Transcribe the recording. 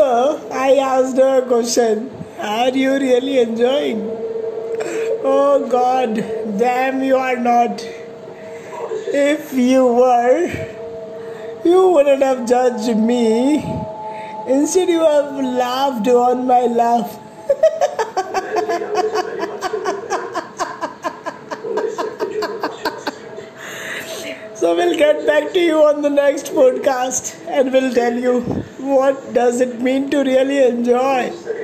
I asked her a question Are you really enjoying? Oh God, damn, you are not. If you were, you wouldn't have judged me. Instead, you have laughed on my laugh. So we'll get back to you on the next podcast and we'll tell you what does it mean to really enjoy.